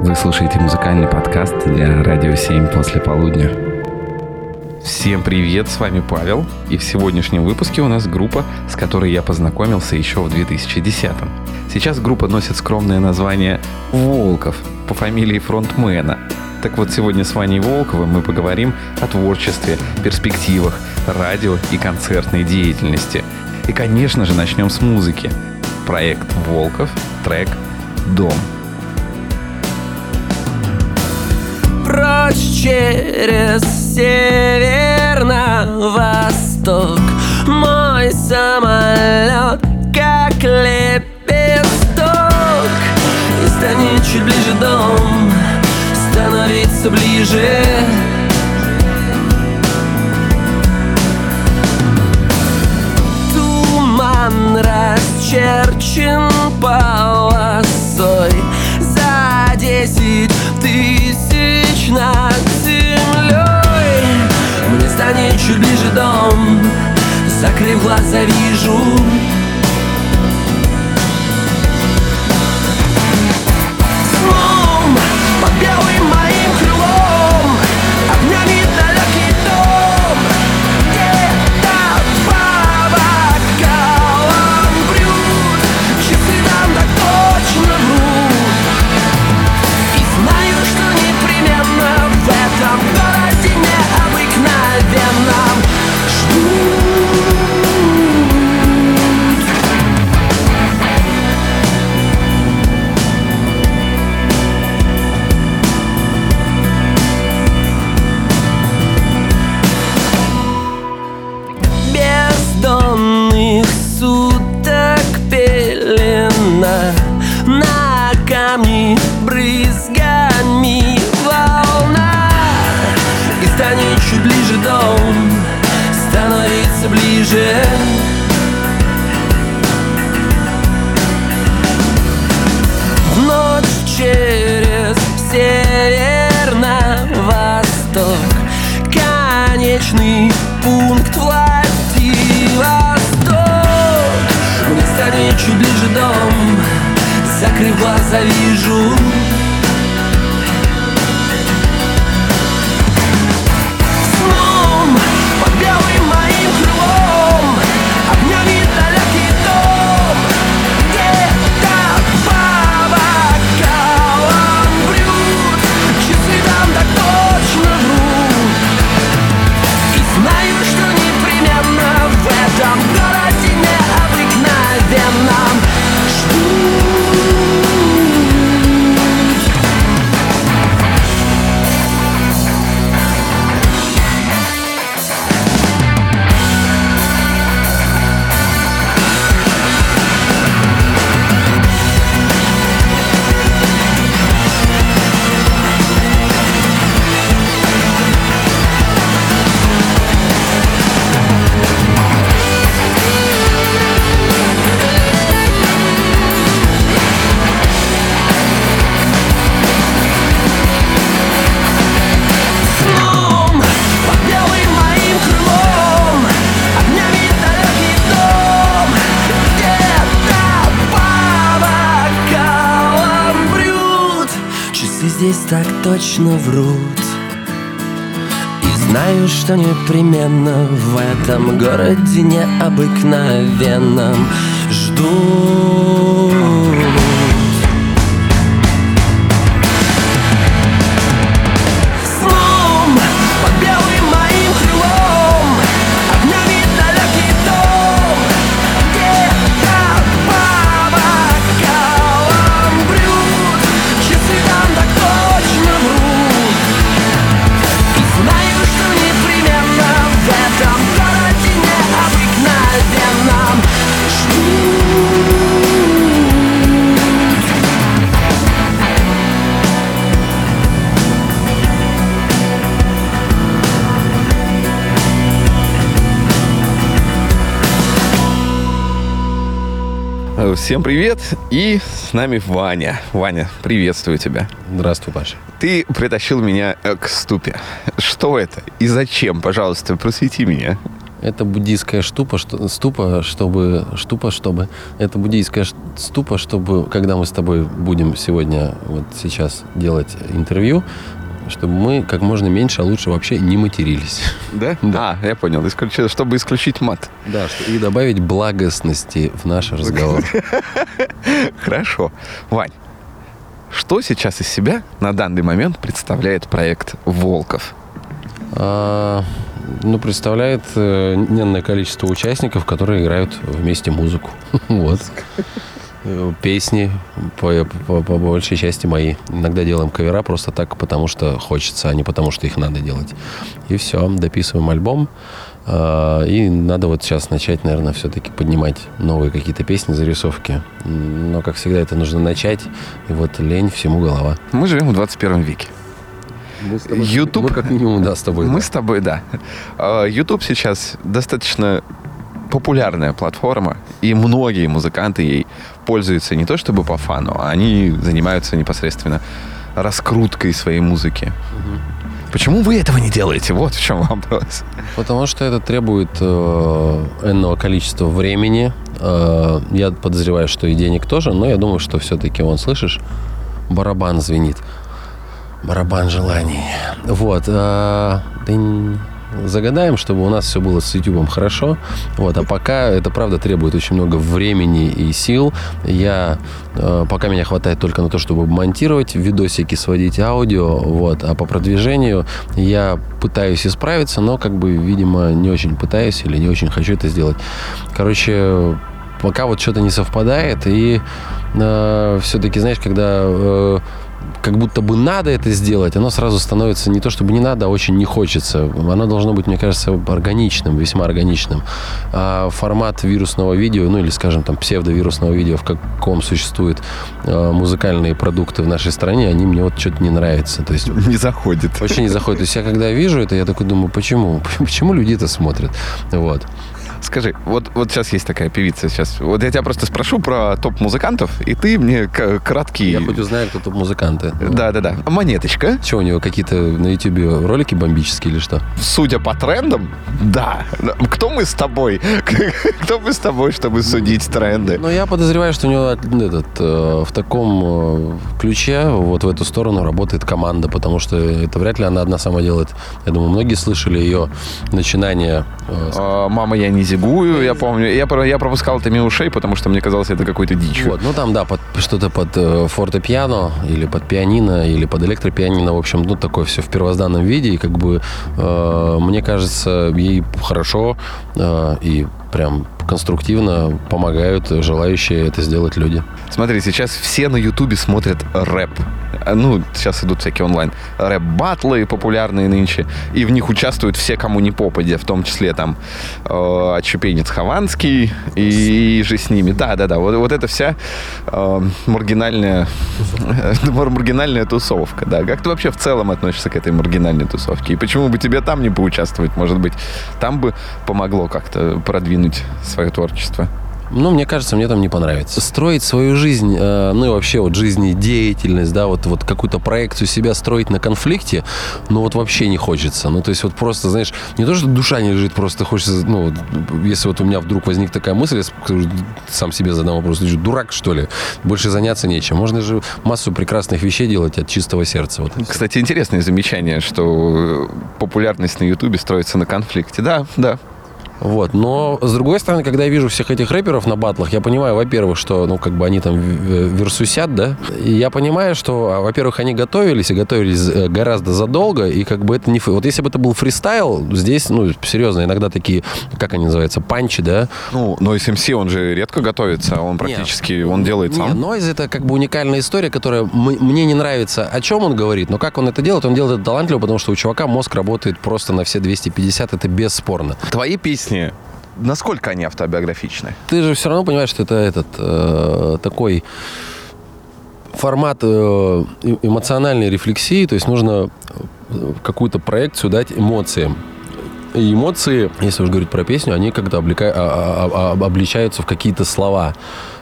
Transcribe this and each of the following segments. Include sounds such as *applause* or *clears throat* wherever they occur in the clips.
Вы слушаете музыкальный подкаст для Радио 7 после полудня. Всем привет, с вами Павел, и в сегодняшнем выпуске у нас группа, с которой я познакомился еще в 2010-м. Сейчас группа носит скромное название «Волков» по фамилии фронтмена. Так вот, сегодня с Ваней Волковым мы поговорим о творчестве, перспективах, радио и концертной деятельности. И, конечно же, начнем с музыки. Проект «Волков», трек «Дом». Прочь через север на восток. Мой самолет как лепесток. И станет чуть ближе дом Становиться ближе чуть ближе дом. Закрыв глаза, вижу так точно врут. И знаю, что непременно В этом городе необыкновенном Ждут Всем привет, и с нами Ваня. Ваня, приветствую тебя. Здравствуй, Паша. Ты притащил меня э, к ступе. Что это и зачем, пожалуйста, просвети меня. Это буддийская штупа, что, ступа, чтобы... Штупа, чтобы... Это буддийская ступа, чтобы, когда мы с тобой будем сегодня, вот сейчас делать интервью, чтобы мы как можно меньше, а лучше вообще не матерились. Да? *laughs* Да. А, я понял. Исключ... Чтобы исключить мат. Да, и добавить благостности в наш *laughs* разговор. Хорошо. Вань, что сейчас из себя на данный момент представляет проект «Волков»? А, ну, представляет э, ненное количество участников, которые играют вместе музыку. *laughs* Вот. Песни, по, по, по большей части мои. Иногда делаем кавера просто так, потому что хочется, а не потому что их надо делать. И все, дописываем альбом. А, и надо вот сейчас начать, наверное, все-таки поднимать новые какие-то песни, зарисовки. Но, как всегда, это нужно начать. И вот лень всему голова. Мы живем в 21 веке. Мы тобой, YouTube... Мы как минимум, да, с тобой. Мы да. с тобой, да. YouTube сейчас достаточно популярная платформа, и многие музыканты ей пользуются не то чтобы по фану, а они занимаются непосредственно раскруткой своей музыки. Угу. Почему вы этого не делаете? Вот в чем вопрос. Потому что это требует э, энного количества времени. Э, я подозреваю, что и денег тоже, но я думаю, что все-таки, он, слышишь, барабан звенит барабан желаний. Вот. Э, загадаем, чтобы у нас все было с YouTube хорошо. Вот, а пока это правда требует очень много времени и сил. Я э, пока меня хватает только на то, чтобы монтировать видосики, сводить аудио. Вот, а по продвижению я пытаюсь исправиться, но как бы, видимо, не очень пытаюсь или не очень хочу это сделать. Короче, пока вот что-то не совпадает и э, все-таки, знаешь, когда э, как будто бы надо это сделать, оно сразу становится не то чтобы не надо, а очень не хочется. Оно должно быть, мне кажется, органичным, весьма органичным. А формат вирусного видео, ну или, скажем, там, псевдовирусного видео, в каком существуют э, музыкальные продукты в нашей стране, они мне вот что-то не нравятся. То есть, не заходит. Вообще не заходит. То есть я когда вижу это, я такой думаю, почему? *laughs* Почему люди это смотрят? Вот. Скажи, вот, вот сейчас есть такая певица сейчас. Вот я тебя просто спрошу про топ-музыкантов, и ты мне краткий... Я хоть узнаю, кто топ-музыканты. Да-да-да. Монеточка. Что, у него какие-то на ютубе ролики бомбические или что? Судя по трендам, да. Кто мы с тобой? *laughs* Кто мы с тобой, чтобы судить тренды? Ну, я подозреваю, что у него этот, э, в таком э, ключе, вот в эту сторону работает команда, потому что это вряд ли она одна сама делает. Я думаю, многие слышали ее начинание. Э, а, Мама, я не зигую, я помню. Я, я пропускал это мимо ушей, потому что мне казалось, это какой-то дичь. Вот, ну там, да, под, что-то под э, фортепиано или под пианино или под электропианино, в общем, ну такое все в первозданном виде, и как бы э, мне кажется, ей хорошо э, и прям конструктивно помогают желающие это сделать люди. Смотри, сейчас все на Ютубе смотрят рэп. Ну, сейчас идут всякие онлайн рэп-батлы популярные нынче, и в них участвуют все, кому не попадя, в том числе там э, Отщепенец Хованский и, и же с ними. Да-да-да, вот, вот эта вся э, маргинальная, *laughs* маргинальная тусовка. Да. Как ты вообще в целом относишься к этой маргинальной тусовке? И почему бы тебе там не поучаствовать? Может быть, там бы помогло как-то продвинуть свое творчество? Ну, мне кажется, мне там не понравится. Строить свою жизнь, э, ну и вообще вот жизнедеятельность, да, вот, вот какую-то проекцию себя строить на конфликте, ну вот вообще не хочется. Ну, то есть вот просто, знаешь, не то, что душа не лежит, просто хочется, ну, если вот у меня вдруг возник такая мысль, я сам себе задам вопрос, дурак, что ли? Больше заняться нечем. Можно же массу прекрасных вещей делать от чистого сердца. Вот. Кстати, интересное замечание, что популярность на Ютубе строится на конфликте. Да, да, вот. Но, с другой стороны, когда я вижу всех этих рэперов на батлах, я понимаю, во-первых, что, ну, как бы они там версусят, да, и я понимаю, что, а, во-первых, они готовились, и готовились э, гораздо задолго, и как бы это не... Вот если бы это был фристайл, здесь, ну, серьезно, иногда такие, как они называются, панчи, да? Ну, но SMC, он же редко готовится, он практически, нет, он делает сам. Нет, Нойз это как бы уникальная история, которая мне не нравится, о чем он говорит, но как он это делает, он делает это талантливо, потому что у чувака мозг работает просто на все 250, это бесспорно. Твои песни песни, насколько они автобиографичны? Ты же все равно понимаешь, что это этот э, такой формат э, эмоциональной рефлексии, то есть нужно э, какую-то проекцию дать эмоциям. И эмоции, если уж говорить про песню, они как-то облика... а, а, а, обличаются в какие-то слова.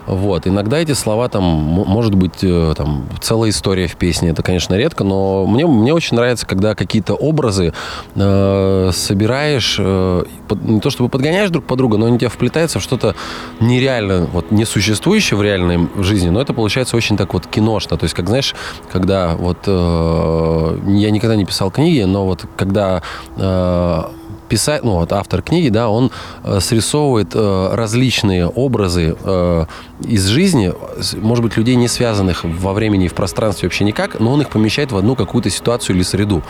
Вот. Иногда эти слова там, может быть, э, там, целая история в песне. Это, конечно, редко, но мне, мне очень нравится, когда какие-то образы э, собираешь, э, под, не то чтобы подгоняешь друг под друга, но они тебя вплетаются в что-то нереально, вот, несуществующее в реальной жизни, но это получается очень так вот киношно. То есть, как знаешь, когда вот э, я никогда не писал книги, но вот когда э, писать, ну вот автор книги, да, он э, срисовывает э, различные образы э, из жизни, может быть, людей не связанных во времени и в пространстве вообще никак, но он их помещает в одну какую-то ситуацию или среду.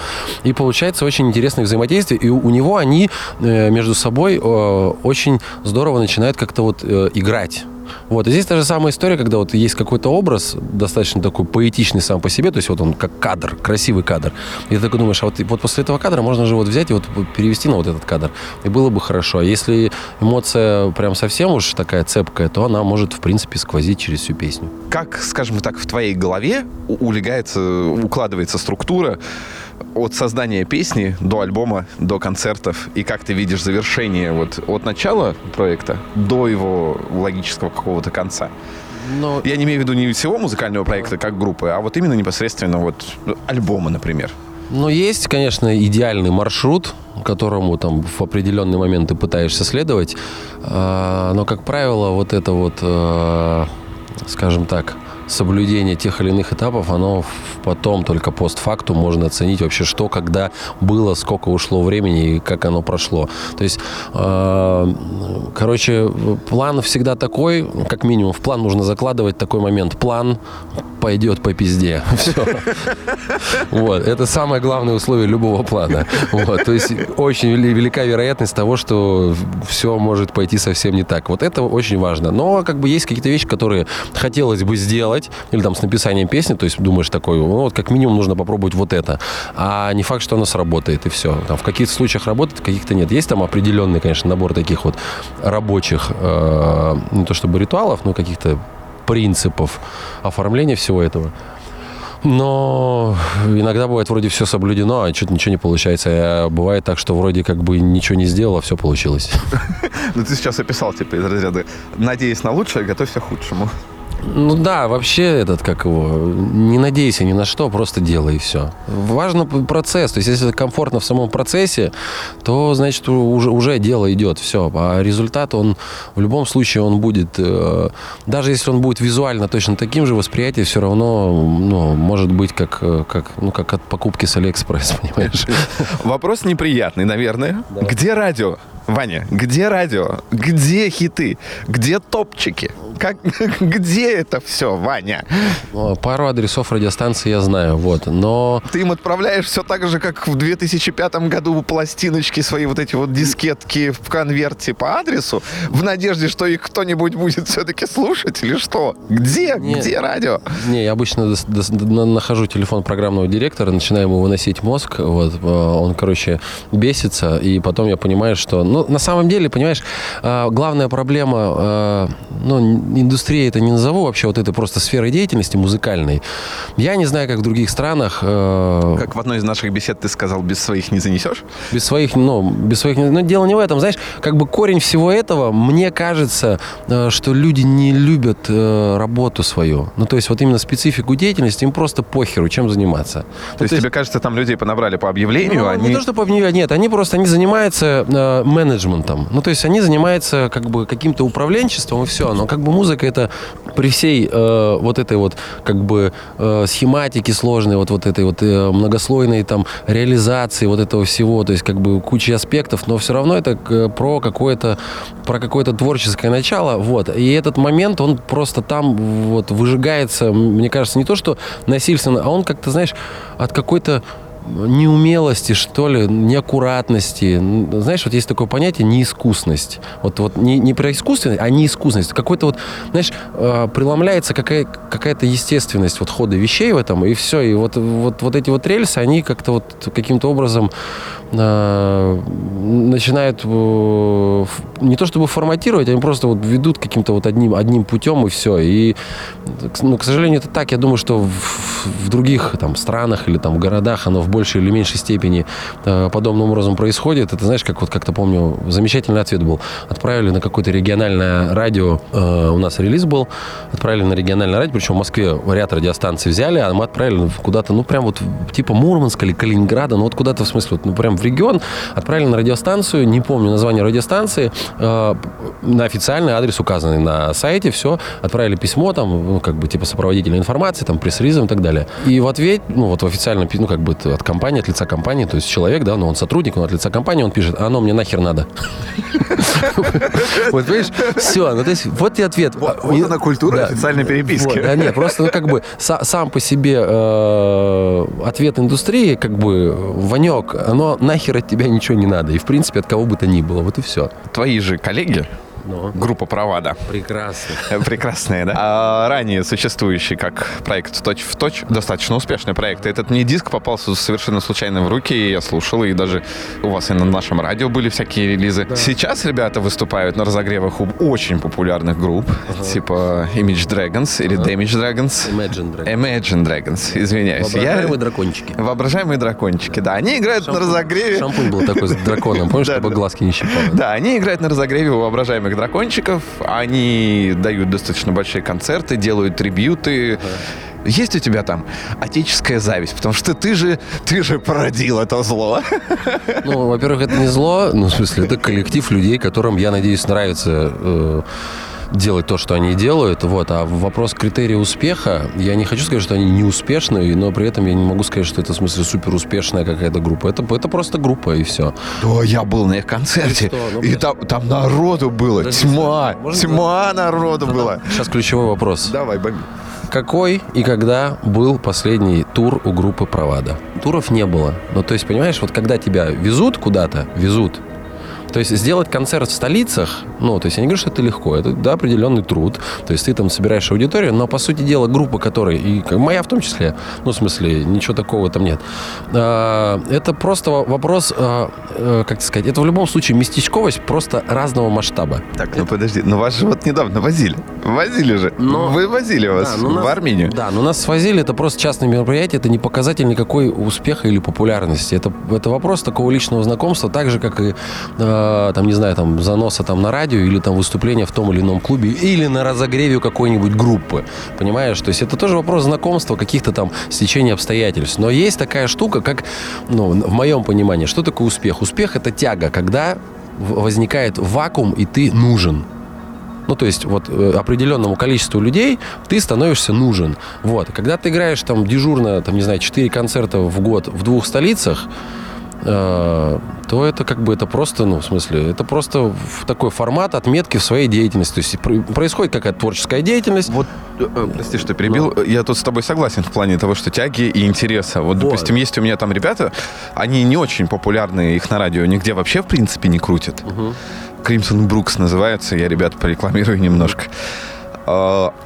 И получается очень интересное взаимодействие, и у, него они между собой очень здорово начинают как-то вот играть. Вот. И здесь та же самая история, когда вот есть какой-то образ, достаточно такой поэтичный сам по себе, то есть вот он как кадр, красивый кадр. И ты такой думаешь, а вот, вот после этого кадра можно же вот взять и вот перевести на вот этот кадр. И было бы хорошо. А если эмоция прям совсем уж такая цепкая, то она может, в принципе, сквозить через всю песню. Как, скажем так, в твоей голове улегается, укладывается структура от создания песни до альбома, до концертов, и как ты видишь завершение вот от начала проекта до его логического какого-то конца? Но... Я не имею в виду не всего музыкального проекта как группы, а вот именно непосредственно вот альбома, например. Ну, есть, конечно, идеальный маршрут, которому там в определенный момент ты пытаешься следовать, а, но, как правило, вот это вот, а, скажем так, соблюдение тех или иных этапов, оно потом только постфактум можно оценить вообще, что, когда было, сколько ушло времени и как оно прошло. То есть, э, короче, план всегда такой, как минимум, в план нужно закладывать такой момент. План пойдет по пизде. *laughs* Все. Вот. Это самое главное условие любого плана. Вот. То есть очень велика вероятность того, что все может пойти совсем не так. Вот это очень важно. Но как бы есть какие-то вещи, которые хотелось бы сделать, или там с написанием песни, то есть думаешь такой, ну вот как минимум нужно попробовать вот это. А не факт, что оно сработает, и все. Там в каких-то случаях работает, в каких-то нет. Есть там определенный, конечно, набор таких вот рабочих, э, не то чтобы ритуалов, но каких-то принципов оформления всего этого. Но иногда бывает вроде все соблюдено, а что-то ничего не получается. А бывает так, что вроде как бы ничего не сделал, а все получилось. *laughs* Ну ты сейчас описал, типа, из разряда «надеясь на лучшее, готовься к худшему». Ну да, вообще этот, как его, не надейся ни на что, просто делай и все. Важно процесс, то есть если комфортно в самом процессе, то, значит, уже, уже дело идет, все. А результат, он в любом случае, он будет, э, даже если он будет визуально точно таким же, восприятие все равно, ну, может быть, как, э, как, ну, как от покупки с Алиэкспресс, *laughs* понимаешь? Вопрос неприятный, наверное. Где радио? Ваня, где радио? Где хиты? Где топчики? Как, *laughs* где это все, Ваня? Пару адресов радиостанции я знаю, вот, но... Ты им отправляешь все так же, как в 2005 году пластиночки, свои вот эти вот дискетки в конверте по адресу, в надежде, что их кто-нибудь будет все-таки слушать или что? Где? Не, где радио? Не, я обычно до, до, нахожу телефон программного директора, начинаю ему выносить мозг, вот, э, он, короче, бесится, и потом я понимаю, что ну, на самом деле, понимаешь, а, главная проблема, а, ну, индустрия это не назову вообще, вот это просто сферой деятельности музыкальной. Я не знаю, как в других странах. А, как в одной из наших бесед ты сказал, без своих не занесешь? Без своих, ну, без своих, но дело не в этом, знаешь, как бы корень всего этого, мне кажется, что люди не любят работу свою. Ну, то есть вот именно специфику деятельности, им просто похеру, чем заниматься. То, ну, то есть, тебе кажется, там людей понабрали по объявлению, ну, они... Не то, что по объявлению, нет, они просто, они занимаются э, менеджментом. Ну, то есть они занимаются как бы каким-то управленчеством и все. Но как бы музыка это при всей э, вот этой вот как бы э, схематике сложной, вот, вот этой вот э, многослойной там реализации вот этого всего, то есть как бы куча аспектов, но все равно это про какое-то про какое-то творческое начало, вот. И этот момент, он просто там вот выжигается, мне кажется, не то, что насильственно, а он как-то, знаешь, от какой-то неумелости, что ли, неаккуратности. Знаешь, вот есть такое понятие неискусность. Вот, вот не, не про искусственность, а неискусность. Какой-то вот, знаешь, э, преломляется какая, какая-то естественность вот хода вещей в этом, и все. И вот, вот, вот эти вот рельсы, они как-то вот каким-то образом э, начинают э, не то чтобы форматировать, они просто вот ведут каким-то вот одним, одним путем, и все. И, ну, к сожалению, это так. Я думаю, что в, в других там странах или там городах оно в большей или меньшей степени э, подобным образом происходит. Это знаешь, как вот как-то помню, замечательный ответ был. Отправили на какое-то региональное радио, э, у нас релиз был, отправили на региональное радио, причем в Москве ряд радиостанций взяли, а мы отправили куда-то, ну прям вот типа Мурманска или Калининграда, ну вот куда-то в смысле, вот, ну прям в регион, отправили на радиостанцию, не помню название радиостанции, э, на официальный адрес указанный на сайте, все, отправили письмо там, ну как бы типа сопроводительной информации, там пресс-релизом и так далее. И в ответ, ну вот в официально, ну как бы от компании, от лица компании, то есть человек, да, но он сотрудник, он от лица компании, он пишет, оно мне нахер надо. Вот, понимаешь, все, ну то есть вот и ответ. Вот она культура официальной переписки. Да нет, просто ну как бы сам по себе э, ответ индустрии, как бы, Ванек, оно нахер от тебя ничего не надо. И в принципе от кого бы то ни было, вот и все. Твои же коллеги, Но. группа «Провада». Прекрасно. *laughs* Прекрасные, да? А ранее существующий как проект «Точь в точь», достаточно успешный проект. Этот мне диск попался совершенно случайно в руки, и я слушал, и даже у вас и на нашем радио были всякие релизы. Сейчас ребята выступают на разогревах у очень популярных групп, типа Image Dragons или Damage Dragons. Imagine Dragon. Imagine Dragons, извиняюсь. Воображаемые Я... дракончики. Воображаемые дракончики, да. Они играют на разогреве. Шампунь был такой с драконом, помнишь, *laughs* Да, чтобы да. глазки не щипало? Да, они играют на разогреве у воображаемых дракончиков. Они дают достаточно большие концерты, делают трибьюты. Есть у тебя там отеческая зависть, потому что ты же, ты же породил это зло. Ну, во-первых, это не зло, ну, в смысле, это коллектив людей, которым, я надеюсь, нравится э, делать то, что они делают. Вот. А вопрос критерия успеха, я не хочу сказать, что они не успешные, но при этом я не могу сказать, что это, в смысле, супер успешная какая-то группа. Это, это просто группа, и все. Да, я был на их концерте, И что? Ну, и блин. там, там народу было, Подожди, тьма, можно тьма народу была. Сейчас ключевой вопрос. Давай, бомби. Какой и когда был последний тур у группы Провада? Туров не было. Ну, то есть, понимаешь, вот когда тебя везут куда-то, везут, то есть сделать концерт в столицах, ну, то есть я не говорю, что это легко, это да, определенный труд. То есть ты там собираешь аудиторию, но по сути дела группа, которая, и моя в том числе, ну, в смысле, ничего такого там нет. А, Это просто во- вопрос, а, э, как сказать, это в любом случае местечковость просто разного масштаба. Так, ну подожди, ну вас же вот недавно возили. Возили же. Но- Вы возили вас Да, ну в нас- Армению. Да, но нас свозили, это просто частное мероприятие, это не показатель никакой успеха или популярности. Это, это вопрос такого личного знакомства, так же, как и, э, там, не знаю, там, заноса там на радио или там выступления в том или ином клубе, или на разогреве какой-нибудь группы. Понимаешь? То есть это тоже вопрос знакомства, каких-то там стечений обстоятельств. Но есть такая штука, как, ну, в моем понимании, что такое успех? Успех – это тяга, когда возникает вакуум, и ты нужен. Ну, то есть вот э, определенному количеству людей ты становишься нужен. Вот. Когда ты играешь там дежурно, там, не знаю, 4 концерта в год в двух столицах, э, то это как бы это просто, ну, в смысле, это просто такой формат отметки в своей деятельности. То есть про- происходит какая-то творческая деятельность. Вот, э, э, прости, что перебил. Я тут с тобой согласен в плане того, что тяги и интереса. Вот, допустим, есть у меня там ребята, они не очень популярные, их на радио нигде вообще, в принципе, не крутят. Кримсон Брукс называется, я ребят порекламирую немножко.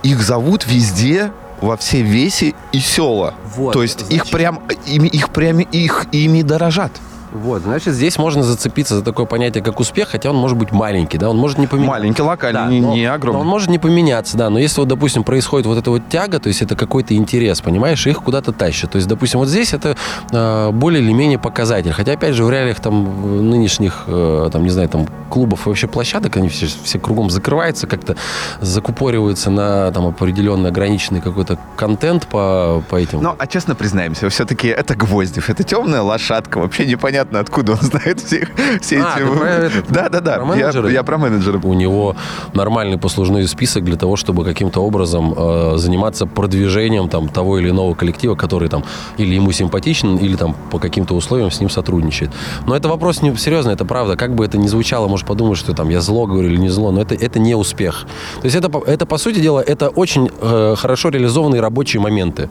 Их зовут везде, во все веси и села. Вот, То есть их значит- прям, ими, их прям, их ими дорожат. Вот, значит, здесь можно зацепиться за такое понятие, как успех, хотя он может быть маленький, да, он может не поменяться. Маленький, локальный, Да, не, но- не но огромный. он может не поменяться, да. Но если вот, допустим, происходит вот эта вот тяга, то есть это какой-то интерес, понимаешь, их куда-то тащат. То есть, допустим, вот здесь это э, более или менее показатель. Хотя, опять же, в реалиях там нынешних, э, там, не знаю, там клубов и вообще площадок, они все, все кругом закрываются, как-то закупориваются на там определенный ограниченный какой-то контент по, по этим. Ну, а честно признаемся, все-таки это Гвоздев, это темная лошадка, вообще непонятно, откуда он знает всех, все А, эти... ты про этот? Да, да, да, Про я, менеджера? я про менеджера. у него нормальный послужной список для того, чтобы каким-то образом э, заниматься продвижением там того или иного коллектива, который там или ему симпатичен, или там по каким-то условиям с ним сотрудничает. Но это вопрос не серьезный, это правда. Как бы это ни звучало, может подумать, что там я зло говорю или не зло, но это, это не успех. То есть это, это, по сути дела, это очень э, хорошо реализованные рабочие моменты.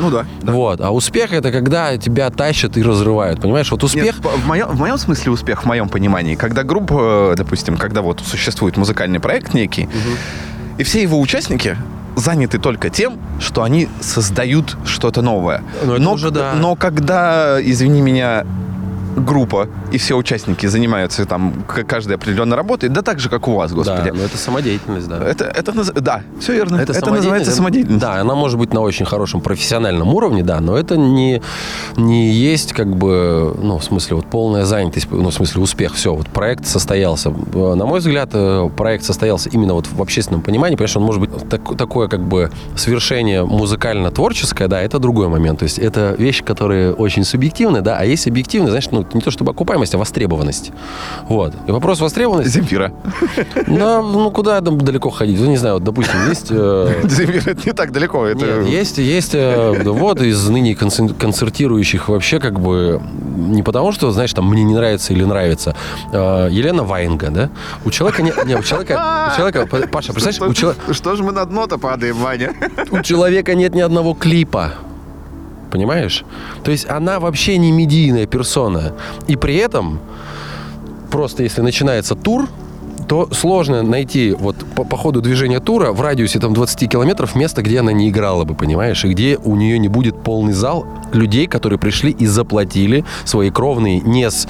Ну да. Вот. А успех это когда тебя тащат и разрывают. Понимаешь, вот успех... Нет, в, моем, в моем смысле успех, в моем понимании, когда группа, э, допустим, когда вот существует музыкальный проект некий, и все его участники заняты только тем, что они создают что-то новое. Ну, это но, уже да. но когда, извини меня, группа и все участники занимаются там каждой определенной работой, да так же, как у вас, господи. Да, но это самодеятельность, да. Это, это, да, все верно. Это, самодеятельность. называется самодеятельность. Да, она может быть на очень хорошем профессиональном уровне, да, но это не, не есть как бы, ну, в смысле, вот полная занятость, ну, в смысле, успех. Все, вот проект состоялся. Э, На мой взгляд, э, проект состоялся именно вот в общественном понимании, потому что он может быть так- такое как бы свершение музыкально-творческое, да, это другой момент. То есть это вещи, которые очень субъективны, да, а есть объективные, знаешь, ну, не то чтобы окупаемость, а востребованность. Вот. И вопрос востребованности, Земфира. ну, ну, куда там далеко ходить? Ну, не знаю, вот, допустим, есть... э, Земфира, это не так далеко. Это... нет, есть, есть э, да вот из ныне концертирующих вообще как бы не потому, что, знаешь, там мне не нравится или нравится. Э, Елена Ваенга, да? У человека не, не, у человека, у человека, Паша, представляешь, у, чело- что, что же мы на дно-то падаем, Ваня? у человека нет ни одного клипа. Понимаешь? То есть она вообще не медийная персона. И при этом просто если начинается тур, то сложно найти вот по, по ходу движения тура в радиусе там 20 километров место, где она не играла бы, понимаешь, и где у нее не будет полный зал людей, которые пришли и заплатили свои кровные не с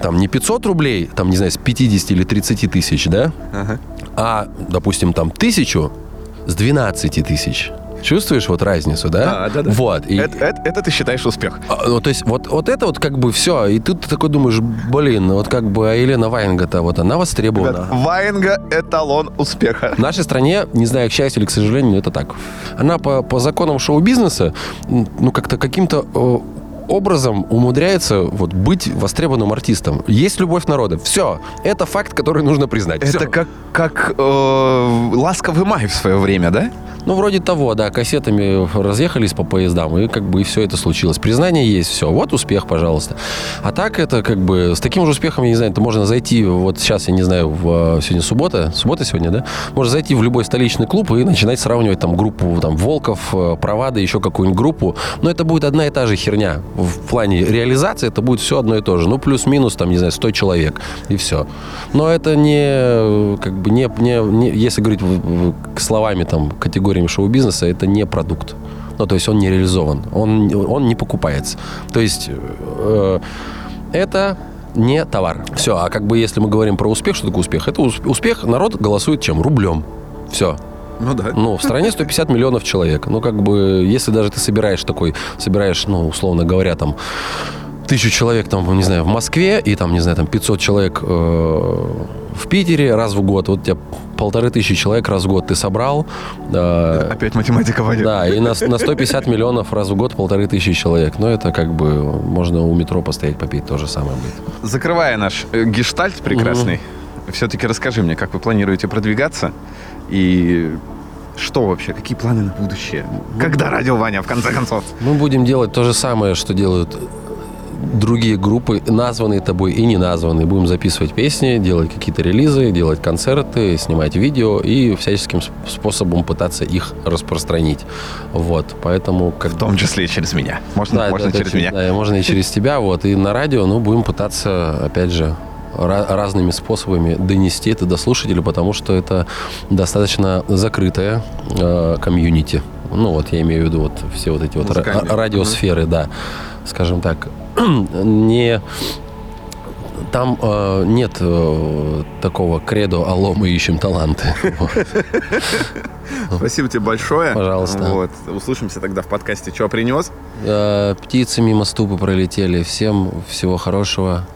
там не 500 рублей, там, не знаю, с 50 или 30 тысяч, да, а, допустим, там тысячу с 12 тысяч. Чувствуешь вот разницу, да? Да, да, да. Вот. И, Это, это- это ты считаешь успех. а, ну, то есть вот, вот это вот как бы все. И тут ты такой думаешь, блин, вот как бы а Елена Ваенга-то, вот она востребована. Ребят, Ваенга – эталон успеха. В нашей стране, не знаю, к счастью или к сожалению, но это так. Она по, по законам шоу-бизнеса, ну, как-то каким-то э, образом умудряется вот быть востребованным артистом. Есть любовь народа. Все. Это факт, который нужно признать. Это как, как э, ласковый май в свое время, да? Ну, вроде того, да, кассетами разъехались по поездам, и как бы и все это случилось. Признание есть, все. Вот успех, пожалуйста. А так это как бы с таким же успехом, я не знаю, это можно зайти, вот сейчас, я не знаю, в, э, сегодня суббота, суббота сегодня, да? Можно зайти в любой столичный клуб и начинать сравнивать там группу там Волков, э, Провада, еще какую-нибудь группу. Но это будет одна и та же херня. В плане реализации это будет все одно и то же. Ну, плюс-минус, там, не знаю, 100 человек, и все. Но это не, э, как бы, не, не, не- если говорить словами, там, категориями шоу-бизнеса, это не продукт. Ну, то есть он не реализован, он, он не покупается. То есть э, это не товар. Все, а как бы если мы говорим про успех, что такое успех? Это ус- успех, народ голосует чем? Рублем. Все. Ну да. Ну, в стране 150 миллионов человек. Ну, как бы, если даже ты собираешь такой, собираешь, ну, условно говоря, там, тысячу человек, там, не знаю, в Москве, и там, не знаю, там, 500 человек э, в Питере раз в год, вот у тебя полторы тысячи человек раз в год ты собрал, э, Опять математика, Ваня. да, и на, на 150 миллионов раз в год полторы тысячи человек. Ну, это как бы, можно у метро постоять, попить, то же самое будет. Закрывая наш э, гештальт прекрасный, все-таки расскажи мне, как вы планируете продвигаться и что вообще, какие планы на будущее? Когда радио Ваня, в конце концов? Мы будем делать то же самое, что делают другие группы, названные тобой и не названные. Будем записывать песни, делать какие-то релизы, делать концерты, снимать видео и всяческим сп- способом пытаться их распространить. Вот, поэтому как В том числе и через меня. Можно, Да, можно да, через меня. да, можно и через тебя, вот, и на радио, ну, будем пытаться, опять же, ра- разными способами донести это до слушателя, потому что это достаточно закрытая э, комьюнити. Ну, вот я имею в виду вот все вот эти вот радиосферы, да, скажем так, *clears throat* не там э, нет э, такого кредо «Алло, мы ищем таланты». *laughs* Спасибо тебе большое. Пожалуйста. Вот. Услышимся тогда в подкасте «Что принес?». Э, Птицы мимо ступы пролетели. Всем всего хорошего.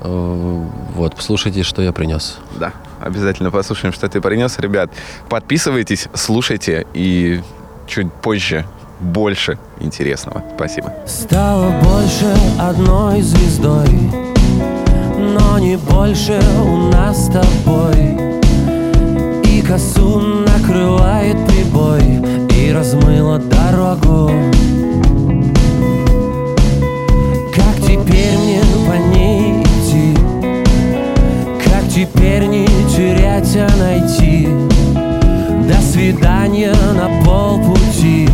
Э, Вот, послушайте, что я принес. Да, обязательно послушаем, что ты принес. Ребят, подписывайтесь, слушайте и чуть позже больше интересного. Спасибо. Стало больше одной звездой Но не больше у нас с тобой. И косу накрывает прибой И размыло дорогу. Как теперь мне по ней идти Как теперь не терять, а найти? До свидания на полпути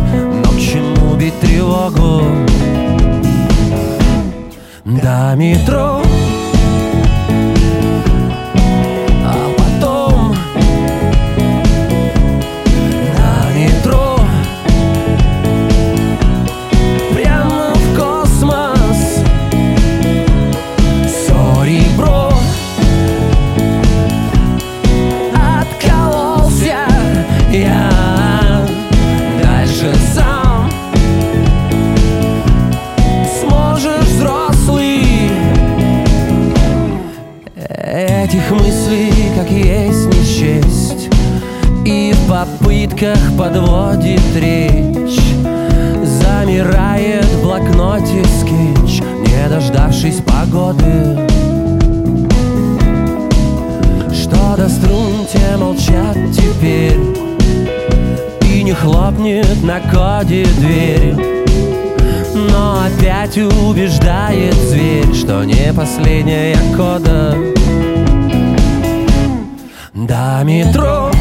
тревогу. До метро опять убеждает зверь, что не последняя кода. до метро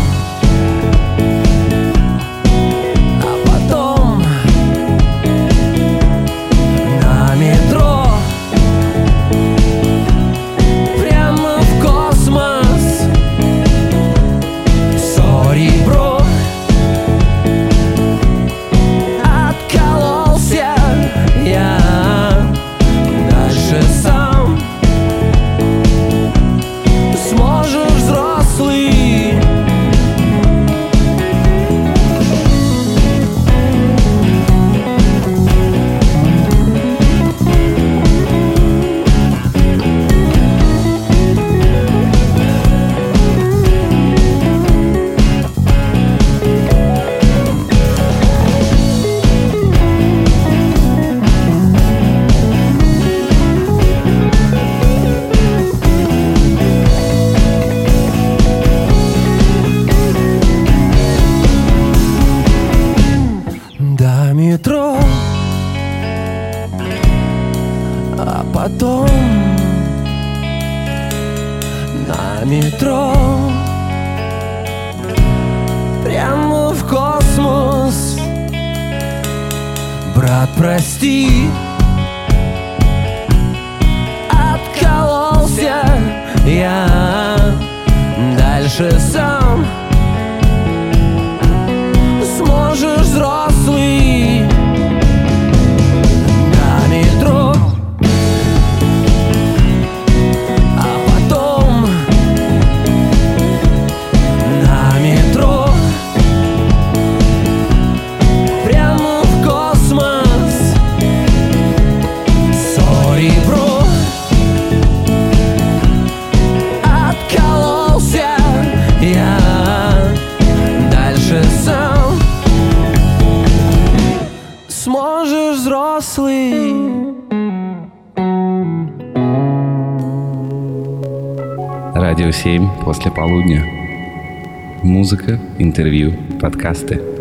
после полудня. Музыка, интервью, подкасты –